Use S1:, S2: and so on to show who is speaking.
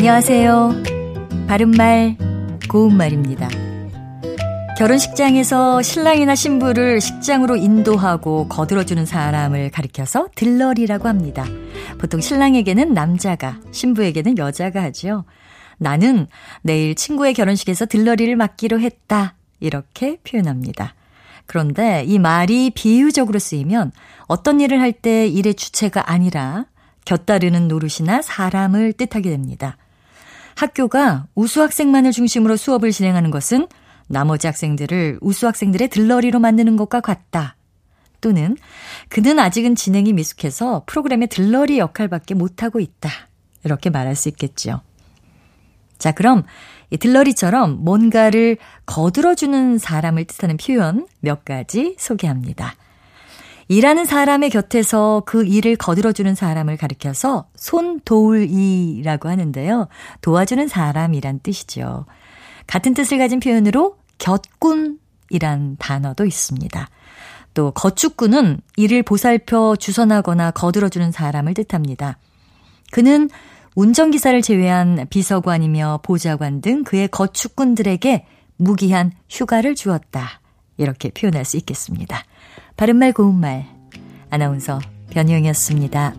S1: 안녕하세요. 바른말, 고운말입니다. 결혼식장에서 신랑이나 신부를 식장으로 인도하고 거들어주는 사람을 가리켜서 들러리라고 합니다. 보통 신랑에게는 남자가, 신부에게는 여자가 하죠. 나는 내일 친구의 결혼식에서 들러리를 맡기로 했다. 이렇게 표현합니다. 그런데 이 말이 비유적으로 쓰이면 어떤 일을 할 때 일의 주체가 아니라 곁다르는 노릇이나 사람을 뜻하게 됩니다. 학교가 우수 학생만을 중심으로 수업을 진행하는 것은 나머지 학생들을 우수 학생들의 들러리로 만드는 것과 같다. 또는 그는 아직은 진행이 미숙해서 프로그램의 들러리 역할밖에 못하고 있다. 이렇게 말할 수 있겠죠. 자, 그럼 이 들러리처럼 뭔가를 거들어주는 사람을 뜻하는 표현 몇 가지 소개합니다. 일하는 사람의 곁에서 그 일을 거들어주는 사람을 가리켜서 손도울이라고 하는데요. 도와주는 사람이란 뜻이죠. 같은 뜻을 가진 표현으로 곁꾼이란 단어도 있습니다. 또 거축꾼은 이를 보살펴 주선하거나 거들어주는 사람을 뜻합니다. 그는 운전기사를 제외한 비서관이며 보좌관 등 그의 거축꾼들에게 무기한 휴가를 주었다. 이렇게 표현할 수 있겠습니다. 바른말 고운말 아나운서 변희영이었습니다.